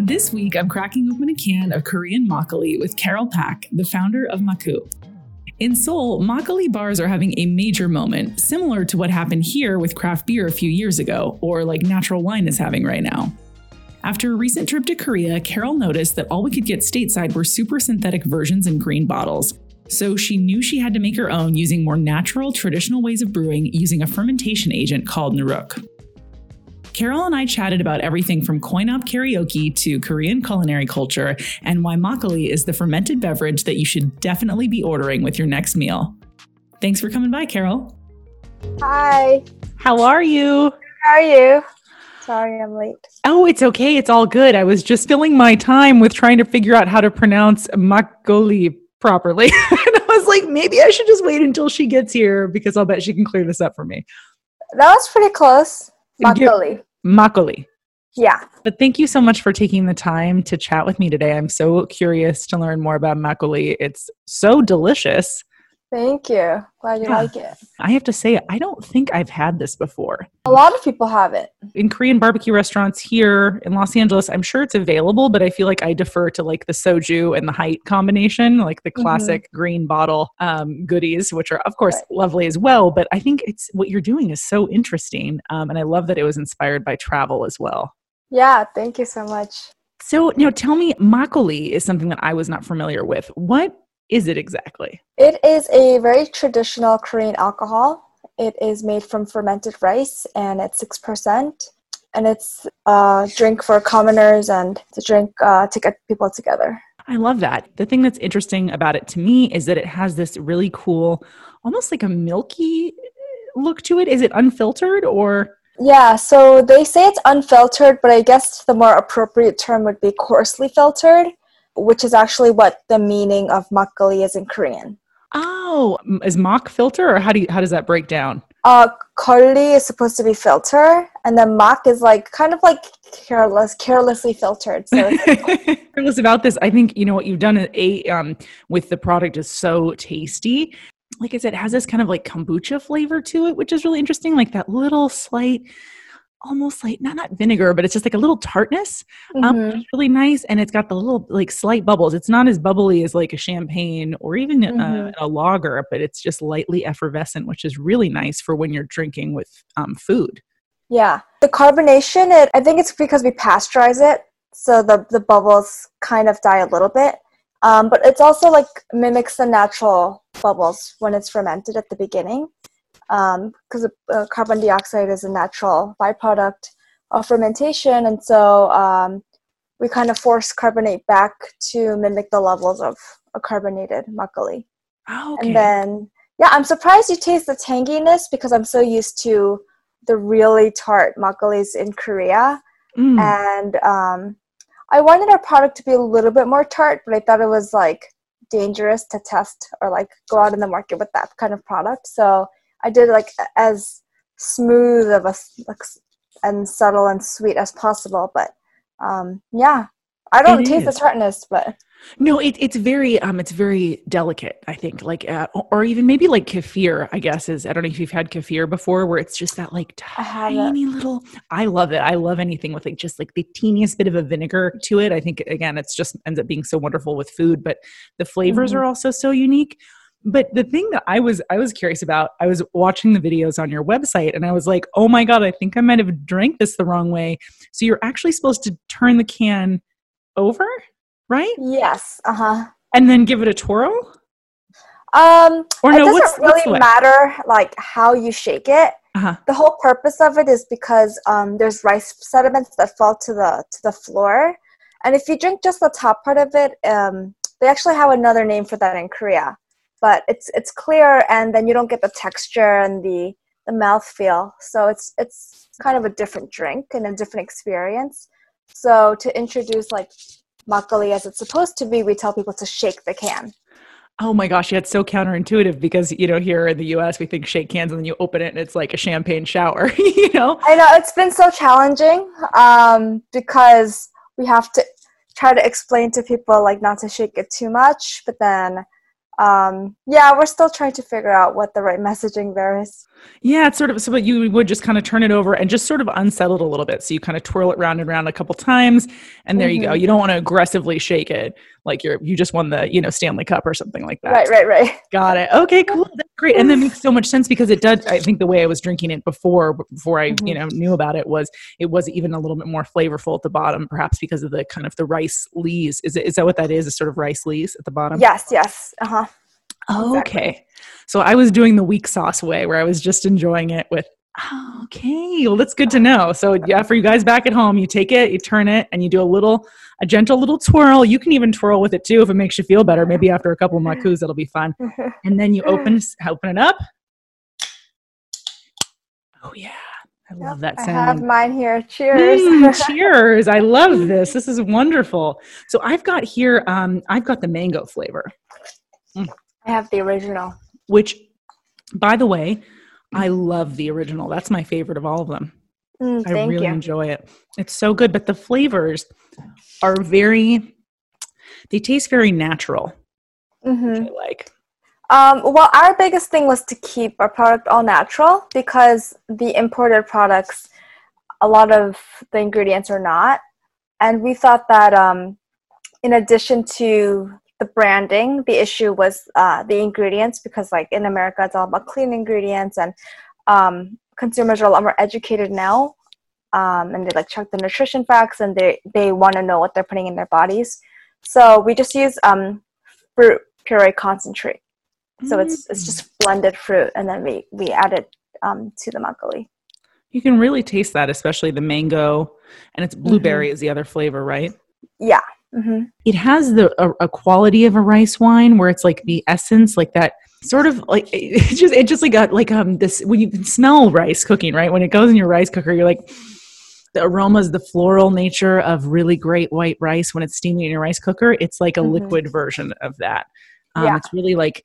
This week, I'm cracking open a can of Korean makgeolli with Carol Pak, the founder of Maku. In Seoul, makgeolli bars are having a major moment, similar to what happened here with craft beer a few years ago, or like natural wine is having right now. After a recent trip to Korea, Carol noticed that all we could get stateside were super synthetic versions in green bottles. So she knew she had to make her own using more natural, traditional ways of brewing using a fermentation agent called nuruk. Carol and I chatted about everything from coin op karaoke to Korean culinary culture and why makgeolli is the fermented beverage that you should definitely be ordering with your next meal. Thanks for coming by, Carol. Hi. How are you? How are you? Sorry, I'm late. Oh, it's okay. It's all good. I was just filling my time with trying to figure out how to pronounce makgeolli properly. and I was like, maybe I should just wait until she gets here because I'll bet she can clear this up for me. That was pretty close. Makgeolli. Makgeolli. Yeah. But thank you so much for taking the time to chat with me today. I'm so curious to learn more about makgeolli. It's so delicious. Thank you. Glad you Yeah. like it. I have to say, I don't think I've had this before. A lot of people have it. In Korean barbecue restaurants here in Los Angeles, I'm sure it's available, but I feel like I defer to like the soju and the Hite combination, like the Mhm. classic green bottle um, goodies, which are, of course, Right. lovely as well. But I think it's what you're doing is so interesting. Um, and I love that it was inspired by travel as well. Yeah, thank you so much. So, now tell me, makgeolli is something that I was not familiar with. What is it exactly? It is a very traditional Korean alcohol. It is made from fermented rice and it's 6%. And it's a drink for commoners and it's a drink uh, to get people together. I love that. The thing that's interesting about it to me is that it has this really cool, almost like a milky look to it. Is it unfiltered or? Yeah, so they say it's unfiltered, but I guess the more appropriate term would be coarsely filtered, which is actually what the meaning of makgeolli is in Korean. Oh, is mock filter or how do you, how does that break down? Uh, geolli is supposed to be filter, and then mak is like kind of like careless, carelessly filtered. So it's- Curious about this. I think you know what you've done a um, with the product is so tasty. Like I said, it has this kind of like kombucha flavor to it, which is really interesting. Like that little slight, almost like not not vinegar, but it's just like a little tartness. Um, Mhm. which is really nice, and it's got the little like slight bubbles. It's not as bubbly as like a champagne or even uh, Mhm. a lager, but it's just lightly effervescent, which is really nice for when you're drinking with um, food. yeah, the carbonation. It I think it's because we pasteurize it, so the the bubbles kind of die a little bit. Um, but it's also like mimics the natural bubbles when it's fermented at the beginning, because uh, carbon dioxide is a natural byproduct of fermentation, and so um, we kind of force carbonate back to mimic the levels of a carbonated makgeolli. Oh, okay. And then, yeah, I'm surprised you taste the tanginess because I'm so used to the really tart makgeollis in Korea. Mm. And um, I wanted our product to be a little bit more tart, but I thought it was like dangerous to test or like go out in the market with that kind of product. So I did like as smooth of a like, and subtle and sweet as possible. But um, yeah, I don't It taste is. the tartness, but No, it, it's very um it's very delicate, I think. Like uh, or even maybe like kefir, I guess is I don't know if you've had kefir before where it's just that like tiny little I love it. I love anything with like just like the teeniest bit of a vinegar to it. I think again it's just ends up being so wonderful with food, but the flavors Mhm. are also so unique. But the thing that I was I was curious about, I was watching the videos on your website and I was like, "Oh my god, I think I might have drank this the wrong way." So you're actually supposed to turn the can over, right? yes, uh huh. And then give it a twirl? Um, Or no, it doesn't really matter like how you shake it. Uh-huh. The whole purpose of it is because um, there's rice sediments that fall to the to the floor, and if you drink just the top part of it, um, they actually have another name for that in Korea. But it's it's clear, and then you don't get the texture and the the mouth feel So it's it's kind of a different drink and a different experience. So to introduce like makgeolli as it's supposed to be, we tell people to shake the can. Oh my gosh, yeah, it's so counterintuitive because you know here in the U.S. we think shake hands and then you open it and it's like a champagne shower. you know, I know it's been so challenging um, because we have to try to explain to people like not to shake it too much, but then um, yeah, we're still trying to figure out what the right messaging there is. Yeah, it's sort of so, but you would just kind of turn it over and just sort of unsettle it a little bit. So you kind of twirl it round and round a couple times, and there mm-hmm. you go. You don't want to aggressively shake it like you're you just won the you know Stanley Cup or something like that. Right, right, right. Got it. Okay, cool. That's great, and that makes so much sense because it does. I think the way I was drinking it before before I mm-hmm. you know knew about it was it was even a little bit more flavorful at the bottom, perhaps because of the kind of the rice lees. Is it is that what that is? A sort of rice lees at the bottom? Yes. Yes. Uh huh. Oh, exactly. okay. So I was doing the weak sauce way where I was just enjoying it with okay, well that's good to know. So yeah, for you guys back at home, you take it, you turn it, and you do a little a gentle little twirl. You can even twirl with it too if it makes you feel better. Maybe after a couple of makus, it'll be fun. And then you open open it up. Oh yeah. I love that sound. I have mine here. Cheers. Mm, cheers. I love this. This is wonderful. So I've got here, um, I've got the mango flavor. Mm. I have the original. Which, by the way, I love the original. That's my favorite of all of them. Mm, I really you. enjoy it. It's so good, but the flavors are very, they taste very natural. Mm-hmm. I like. Um, well, our biggest thing was to keep our product all natural because the imported products, a lot of the ingredients are not. And we thought that um, in addition to the branding the issue was uh, the ingredients because like in america it's all about clean ingredients and um, consumers are a lot more educated now um, and they like check the nutrition facts and they they want to know what they're putting in their bodies. So we just use um, fruit puree concentrate. So mm. it's it's just blended fruit and then we we add it um, to the makgeolli you can really taste that especially the mango and it's blueberry mm-hmm. is the other flavor right? Yeah Mm-hmm. It has the a, a, quality of a rice wine where it's like the essence, like that sort of like it just it just like got like um this when you smell rice cooking right when it goes in your rice cooker you're like the aromas the floral nature of really great white rice when it's steaming in your rice cooker it's like a mm-hmm. liquid version of that um, yeah. it's really like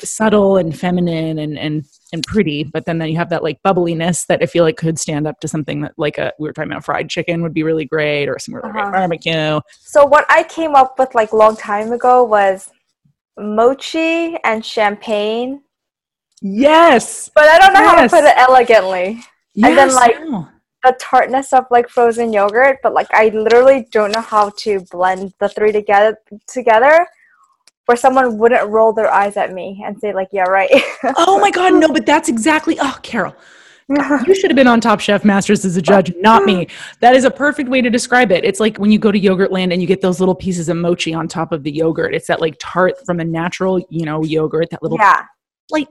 subtle and feminine and and and pretty but then then you have that like bubbliness that i feel like could stand up to something that like a we were talking about fried chicken would be really great or some really uh-huh. great barbecue so what i came up with like long time ago was mochi and champagne yes but i don't know yes. how to put it elegantly yes. and then like the tartness of like frozen yogurt but like i literally don't know how to blend the three together together where someone wouldn't roll their eyes at me and say like yeah right. Oh my god no but that's exactly oh carol. You should have been on top chef masters as a judge not me. That is a perfect way to describe it. It's like when you go to yogurtland and you get those little pieces of mochi on top of the yogurt. It's that like tart from a natural you know yogurt that little yeah. like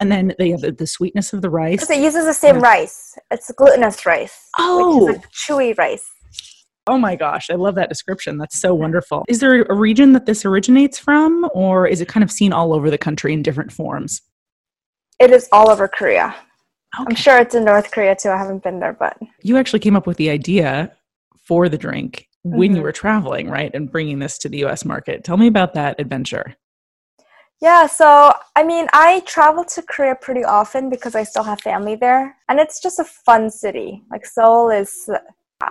and then they have the, the sweetness of the rice. Because it uses the same yeah. rice. It's glutinous rice oh which is a oh. chewy rice Oh my gosh, I love that description. That's so wonderful. Is there a region that this originates from, or is it kind of seen all over the country in different forms? It is all over Korea. Okay. I'm sure it's in North Korea too. I haven't been there, but. You actually came up with the idea for the drink when mm-hmm. you were traveling, right? And bringing this to the US market. Tell me about that adventure. Yeah, so I mean, I travel to Korea pretty often because I still have family there, and it's just a fun city. Like Seoul is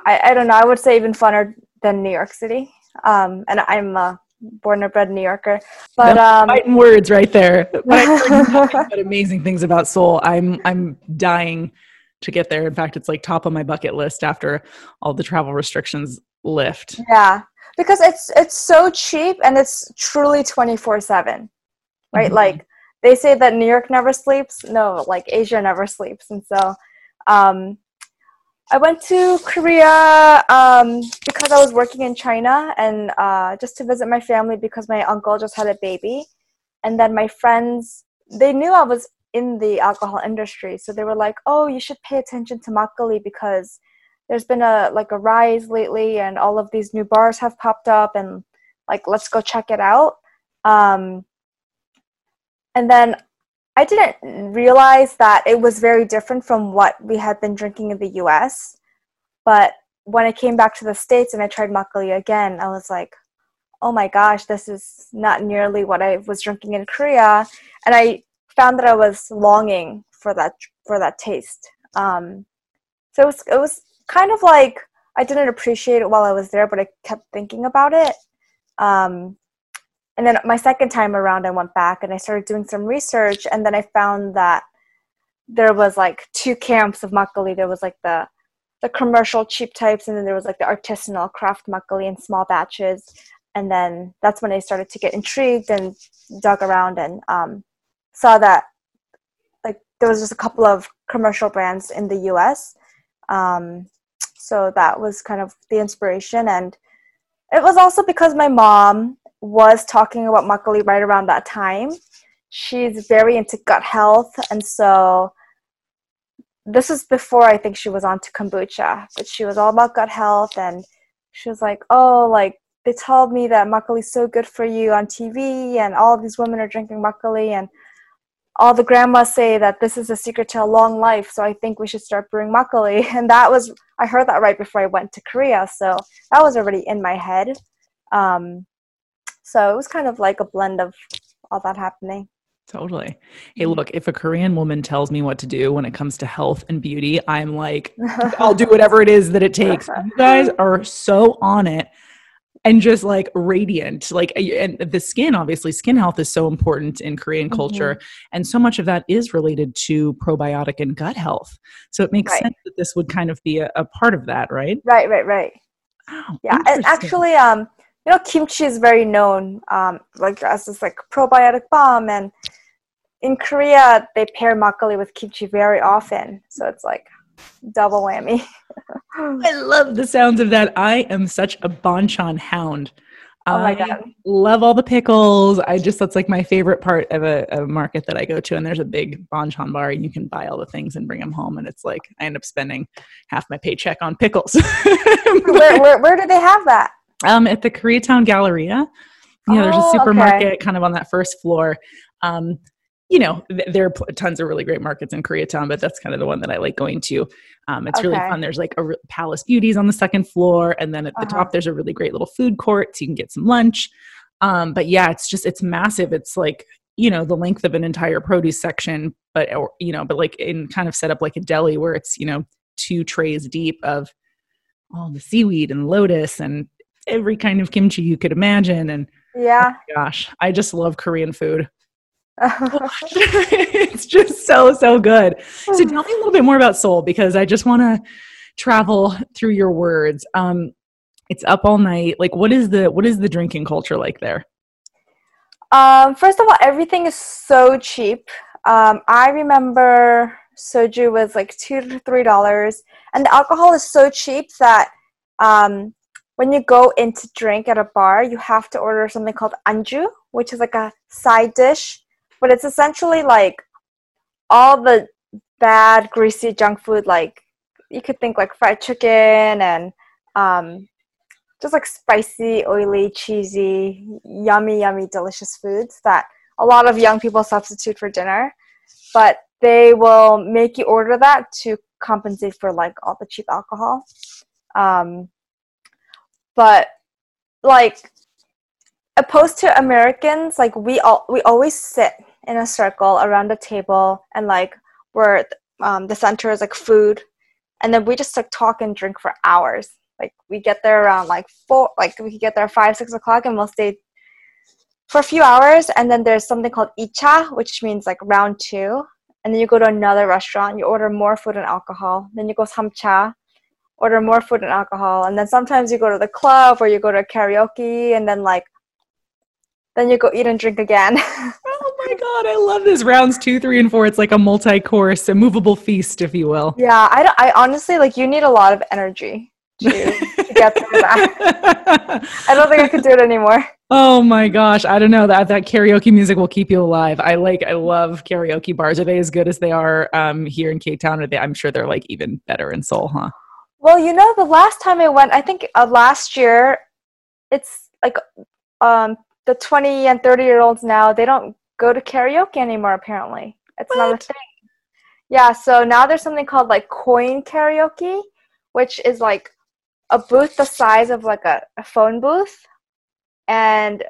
I, I don't know. I would say even funner than New York City. Um, and I'm a born and bred New Yorker. But um, fighting words right there. but amazing things about Seoul. I'm I'm dying to get there. In fact, it's like top of my bucket list after all the travel restrictions lift. Yeah, because it's it's so cheap and it's truly twenty four seven, right? Mm-hmm. Like they say that New York never sleeps. No, like Asia never sleeps, and so um, I went to Korea um, because I was working in China and uh, just to visit my family because my uncle just had a baby. And then my friends, they knew I was in the alcohol industry. So they were like, oh, you should pay attention to makgeolli because there's been a like a rise lately and all of these new bars have popped up and like let's go check it out. Um, and then I didn't realize that it was very different from what we had been drinking in the US. But when I came back to the States and I tried makgeolli again, I was like, oh my gosh, this is not nearly what I was drinking in Korea. And I found that I was longing for that for that taste. Um, so it was, it was kind of like I didn't appreciate it while I was there, but I kept thinking about it. Um, and then my second time around, I went back and I started doing some research, and then I found that there was like two camps of makgeolli. There was like the the commercial cheap types, and then there was like the artisanal craft makgeolli in small batches. And then that's when I started to get intrigued and dug around and um, saw that like there was just a couple of commercial brands in the U.S. Um, so that was kind of the inspiration, and it was also because my mom was talking about makgeolli right around that time. She's very into gut health, and so this was before I think she was on to kombucha, but she was all about gut health, and she was like, "Oh, like they told me that makgeolli is so good for you on TV, and all these women are drinking makgeolli, and all the grandmas say that this is a secret to a long life. So I think we should start brewing makgeolli." And that was I heard that right before I went to Korea, so that was already in my head. Um, so it was kind of like a blend of all that happening. Totally. Hey, mm-hmm. look, if a Korean woman tells me what to do when it comes to health and beauty, I'm like, I'll do whatever it is that it takes. You guys are so on it and just like radiant. Like, and the skin, obviously, skin health is so important in Korean mm-hmm. culture. And so much of that is related to probiotic and gut health. So it makes right. sense that this would kind of be a, a, part of that, right? Right, right, right. Oh, yeah. And actually, um, you know, kimchi is very known, um, like as this like probiotic bomb and in Korea, they pair makgeolli with kimchi very often. So it's like double whammy. I love the sounds of that. I am such a banchan hound. Oh my God. I love all the pickles. I just, that's like my favorite part of a, a, market that I go to. And there's a big banchan bar and you can buy all the things and bring them home. And it's like, I end up spending half my paycheck on pickles. where, where, where do they have that? Um, at the Koreatown Galleria. You know, oh, there's a oh, supermarket okay. kind of on that first floor. Um, you know, th- there are tons of really great markets in Koreatown, but that's kind of the one that I like going to. Um, it's okay. really fun. There's like a re- Palace Beauties on the second floor, and then at the uh-huh. top there's a really great little food court, so you can get some lunch. Um, but yeah, it's just it's massive. It's like you know the length of an entire produce section, but or, you know, but like in kind of set up like a deli where it's you know two trays deep of all the seaweed and lotus and every kind of kimchi you could imagine. And yeah, oh gosh, I just love Korean food. it's just so so good. So tell me a little bit more about Seoul because I just want to travel through your words. Um, it's up all night. Like, what is the what is the drinking culture like there? Um, first of all, everything is so cheap. Um, I remember soju was like two to three dollars, and the alcohol is so cheap that um, when you go in to drink at a bar, you have to order something called anju, which is like a side dish but it's essentially like all the bad greasy junk food like you could think like fried chicken and um, just like spicy oily cheesy yummy yummy delicious foods that a lot of young people substitute for dinner but they will make you order that to compensate for like all the cheap alcohol. Um, but like opposed to americans like we all we always sit in a circle around the table and like where um, the center is like food. And then we just like talk and drink for hours. Like we get there around like four like we get there five six o'clock and we'll stay for a few hours. And then there's something called icha which means like round two. And then you go to another restaurant you order more food and alcohol. Then you go samcha order more food and alcohol and then sometimes you go to the club or you go to karaoke and then like then you go eat and drink again oh my god, I love this. Rounds two, three, and four. It's like a multi-course, a movable feast, if you will. Yeah, I, don't, I honestly like. You need a lot of energy to, to get through that. I don't think I could do it anymore. Oh my gosh, I don't know that that karaoke music will keep you alive. I like, I love karaoke bars. Are they as good as they are um, here in K-Town? Are they? I'm sure they're like even better in Seoul, huh? Well, you know, the last time I went, I think uh, last year, it's like um, the 20 and 30 year olds now they don't go to karaoke anymore apparently. It's what? not a thing. Yeah so now there's something called like coin karaoke which is like a booth the size of like a, a phone booth and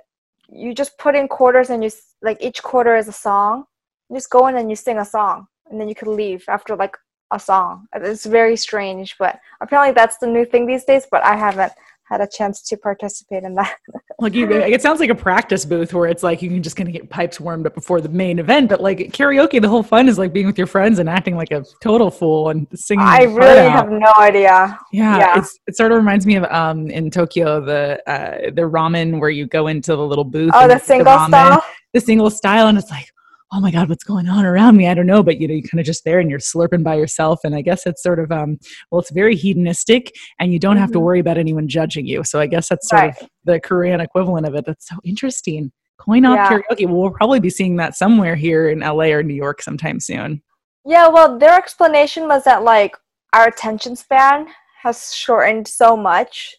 you just put in quarters and you like each quarter is a song. You just go in and you sing a song and then you could leave after like a song it's very strange but apparently that's the new thing these days but i haven't had a chance to participate in that. like you, it sounds like a practice booth where it's like you can just kind of get pipes warmed up before the main event. But like karaoke, the whole fun is like being with your friends and acting like a total fool and singing. I really have no idea. Yeah, yeah. it sort of reminds me of um in Tokyo the uh the ramen where you go into the little booth. Oh, the single the ramen, style. The single style, and it's like oh my god what's going on around me i don't know but you know you're kind of just there and you're slurping by yourself and i guess it's sort of um well it's very hedonistic and you don't mm-hmm. have to mm-hmm. worry about anyone judging you so i guess that's sort right. of the korean equivalent of it that's so interesting coin op yeah. karaoke well, we'll probably be seeing that somewhere here in la or new york sometime soon yeah well their explanation was that like our attention span has shortened so much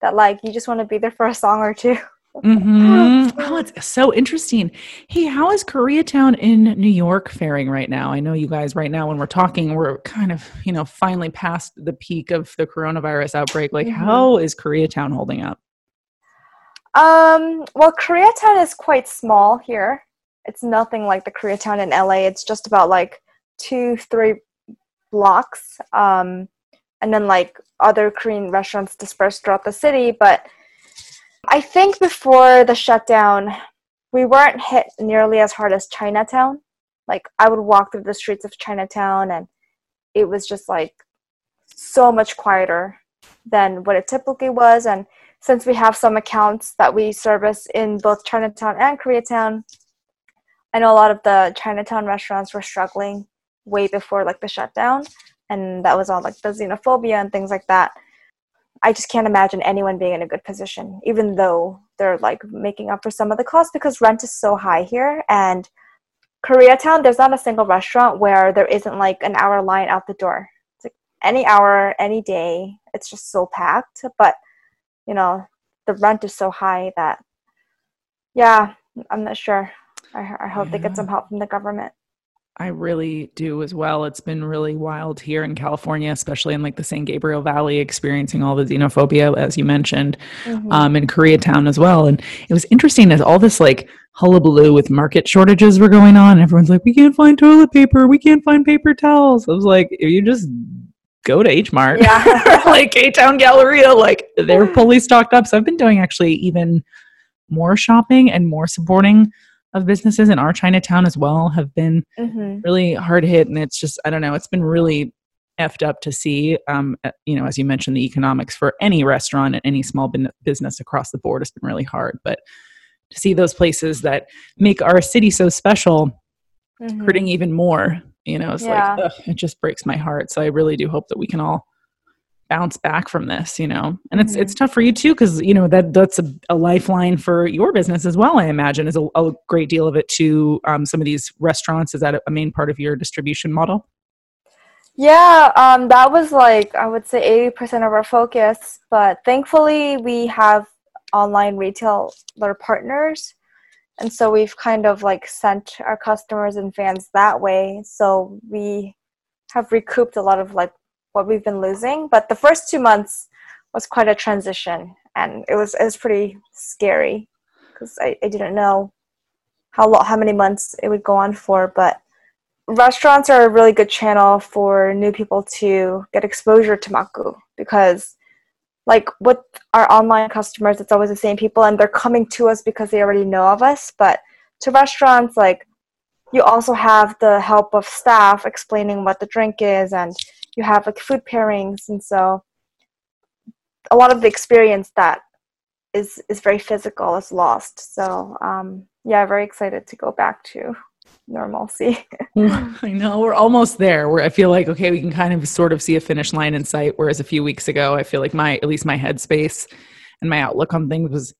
that like you just want to be there for a song or two Mm-hmm. Oh, it's so interesting. Hey, how is Koreatown in New York faring right now? I know you guys right now when we're talking, we're kind of, you know, finally past the peak of the coronavirus outbreak. Like, mm-hmm. how is Koreatown holding up? Um, well, Koreatown is quite small here. It's nothing like the Koreatown in LA. It's just about like two, three blocks. Um, and then like other Korean restaurants dispersed throughout the city, but I think before the shutdown, we weren't hit nearly as hard as Chinatown. Like I would walk through the streets of Chinatown and it was just like so much quieter than what it typically was. And since we have some accounts that we service in both Chinatown and Koreatown, I know a lot of the Chinatown restaurants were struggling way before like the shutdown. And that was all like the xenophobia and things like that. I just can't imagine anyone being in a good position, even though they're like making up for some of the costs because rent is so high here. And Koreatown, there's not a single restaurant where there isn't like an hour line out the door. It's like any hour, any day. It's just so packed. But you know, the rent is so high that, yeah, I'm not sure. I, I hope yeah. they get some help from the government. I really do as well. It's been really wild here in California, especially in like the San Gabriel Valley, experiencing all the xenophobia, as you mentioned, mm-hmm. um, in Koreatown as well. And it was interesting as all this like hullabaloo with market shortages were going on. Everyone's like, we can't find toilet paper, we can't find paper towels. I was like, if you just go to H Mart, yeah. like K-Town Galleria, like they're fully stocked up. So I've been doing actually even more shopping and more supporting of businesses in our Chinatown as well have been mm-hmm. really hard hit. And it's just, I don't know, it's been really effed up to see. Um, uh, you know, as you mentioned, the economics for any restaurant and any small business across the board has been really hard. But to see those places that make our city so special mm-hmm. hurting even more, you know, it's yeah. like, ugh, it just breaks my heart. So I really do hope that we can all bounce back from this you know? And it's mm-hmm. it's tough for you too because you know that that's a, a, lifeline for your business as well i imagine is a, a great deal of it to um, some of these restaurants. Is that a main part of your distribution model? Yeah um, that was like i would say 80% of our focus but thankfully we have online retailer partners. And so we've kind of like sent our customers and fans that way. So we have recouped a lot of like what we've been losing. But the first two months was quite a transition, and it was it was pretty scary because I, I didn't know how long, how many months it would go on for. But restaurants are a really good channel for new people to get exposure to Maku because like with our online customers it's always the same people and they're coming to us because they already know of us but to restaurants like you also have the help of staff explaining what the drink is and you have like food pairings and so a lot of the experience that is is very physical is lost. So um yeah very excited to go back to normalcy. I know we're almost there. Where i feel like okay we can kind of sort of see a finish line in sight whereas a few weeks ago i feel like my at least my headspace and my outlook on things was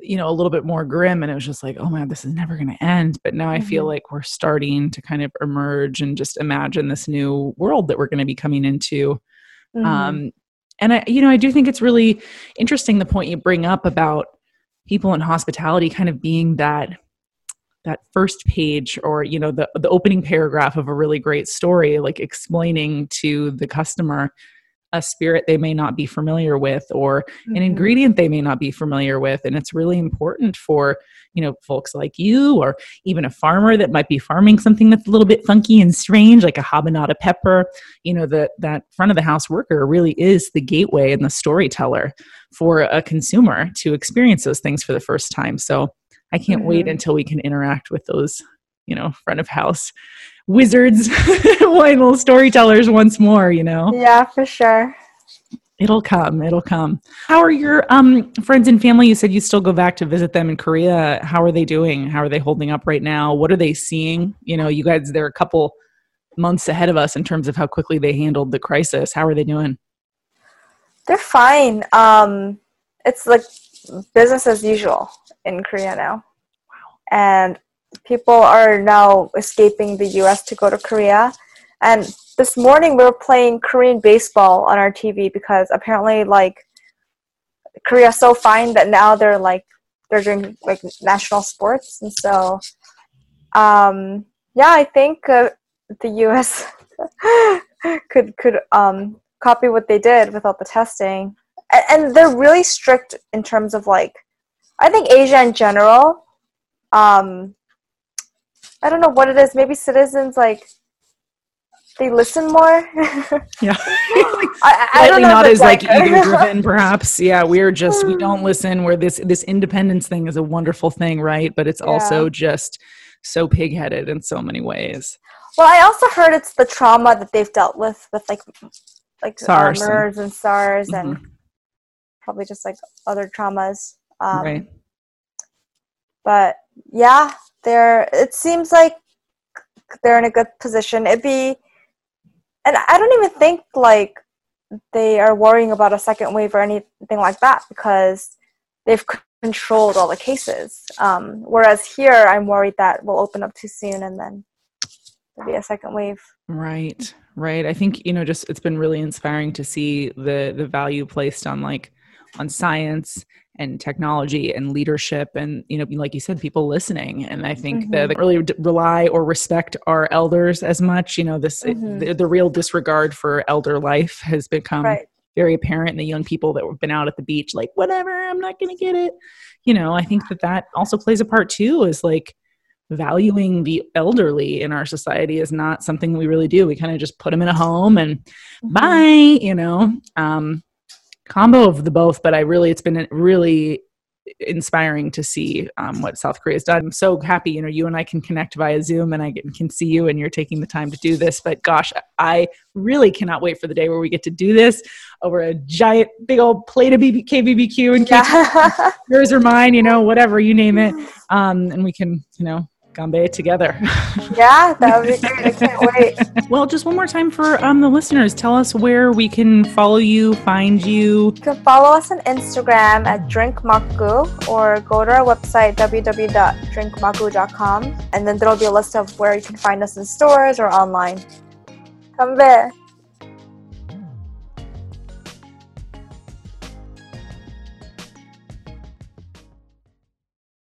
you know a little bit more grim and it was just like oh man this is never going to end but now i feel mm-hmm. like we're starting to kind of emerge and just imagine this new world that we're going to be coming into mm-hmm. um and i you know i do think it's really interesting the point you bring up about people in hospitality kind of being that that first page or you know the the opening paragraph of a really great story like explaining to the customer a spirit they may not be familiar with or Mm-hmm. an ingredient they may not be familiar with and it's really important for you know folks like you or even a farmer that might be farming something that's a little bit funky and strange like a habanada pepper you know that that front of the house worker really is the gateway and the storyteller for a consumer to experience those things for the first time so i can't wait Mhm. until we can interact with those you know front of house wizards little storytellers once more you know Yeah, for sure. It'll come. It'll come. How are your um friends and family? You said you still go back to visit them in Korea. How are they doing? How are they holding up right now? What are they seeing? You know, you guys they're a couple months ahead of us in terms of how quickly they handled the crisis. How are they doing? They're fine. Um, it's like business as usual in Korea now. Wow. And people are now escaping the US to go to Korea. And this morning we were playing Korean baseball on our TV because apparently like Korea's so fine that now they're like they're doing like national sports and so um yeah, I think uh, the US could could um copy what they did without the testing. And, and they're really strict in terms of like, I think Asia in general. Um, I don't know what it is. Maybe citizens like they listen more. Yeah. I, I I Slightly don't know not as like ego driven, perhaps. Yeah, we're just we don't listen. Where this this independence thing is a wonderful thing, right? But it's also just so pigheaded in so many ways. Well, I also heard it's the trauma that they've dealt with with like like SARS uh, and- MERS and SARS and Mhm. probably just like other traumas. Um, right. but yeah they're it seems like they're in a good position. It'd be and i don't even think like they are worrying about a second wave or anything like that because they've controlled all the cases. Um, whereas here i'm worried that we'll open up too soon and then there'll be a second wave. Right, right. I think you know, just it's been really inspiring to see the the value placed on like on science and technology and leadership, and you know, like you said, people listening. And I think that they really d- rely or respect our elders as much. You know, this Mhm. the, the real disregard for elder life has become right very apparent in the young people that have been out at the beach, like whatever, I'm not going to get it. You know, I think that that also plays a part too. Is like valuing the elderly in our society is not something we really do. We kind of just put them in a home and Mhm. bye, you know. Um, combo of the both, but I really, it's been really inspiring to see um, what South Korea has done. I'm so happy, you know, you and I can connect via Zoom and I can, see you and you're taking the time to do this. But gosh, I really cannot wait for the day where we get to do this over a giant, big old plate of BB- KBBQ and yeah. yours or mine, you know, whatever you name it. Um, and we can, you know, gambe together. yeah that would be great i can't wait well, just one more time for um, the listeners, tell us where we can follow you, find you. You can follow us on Instagram at drinkmaku or go to our website www.drinkmaku.com and then there'll be a list of where you can find us in stores or online. Come there.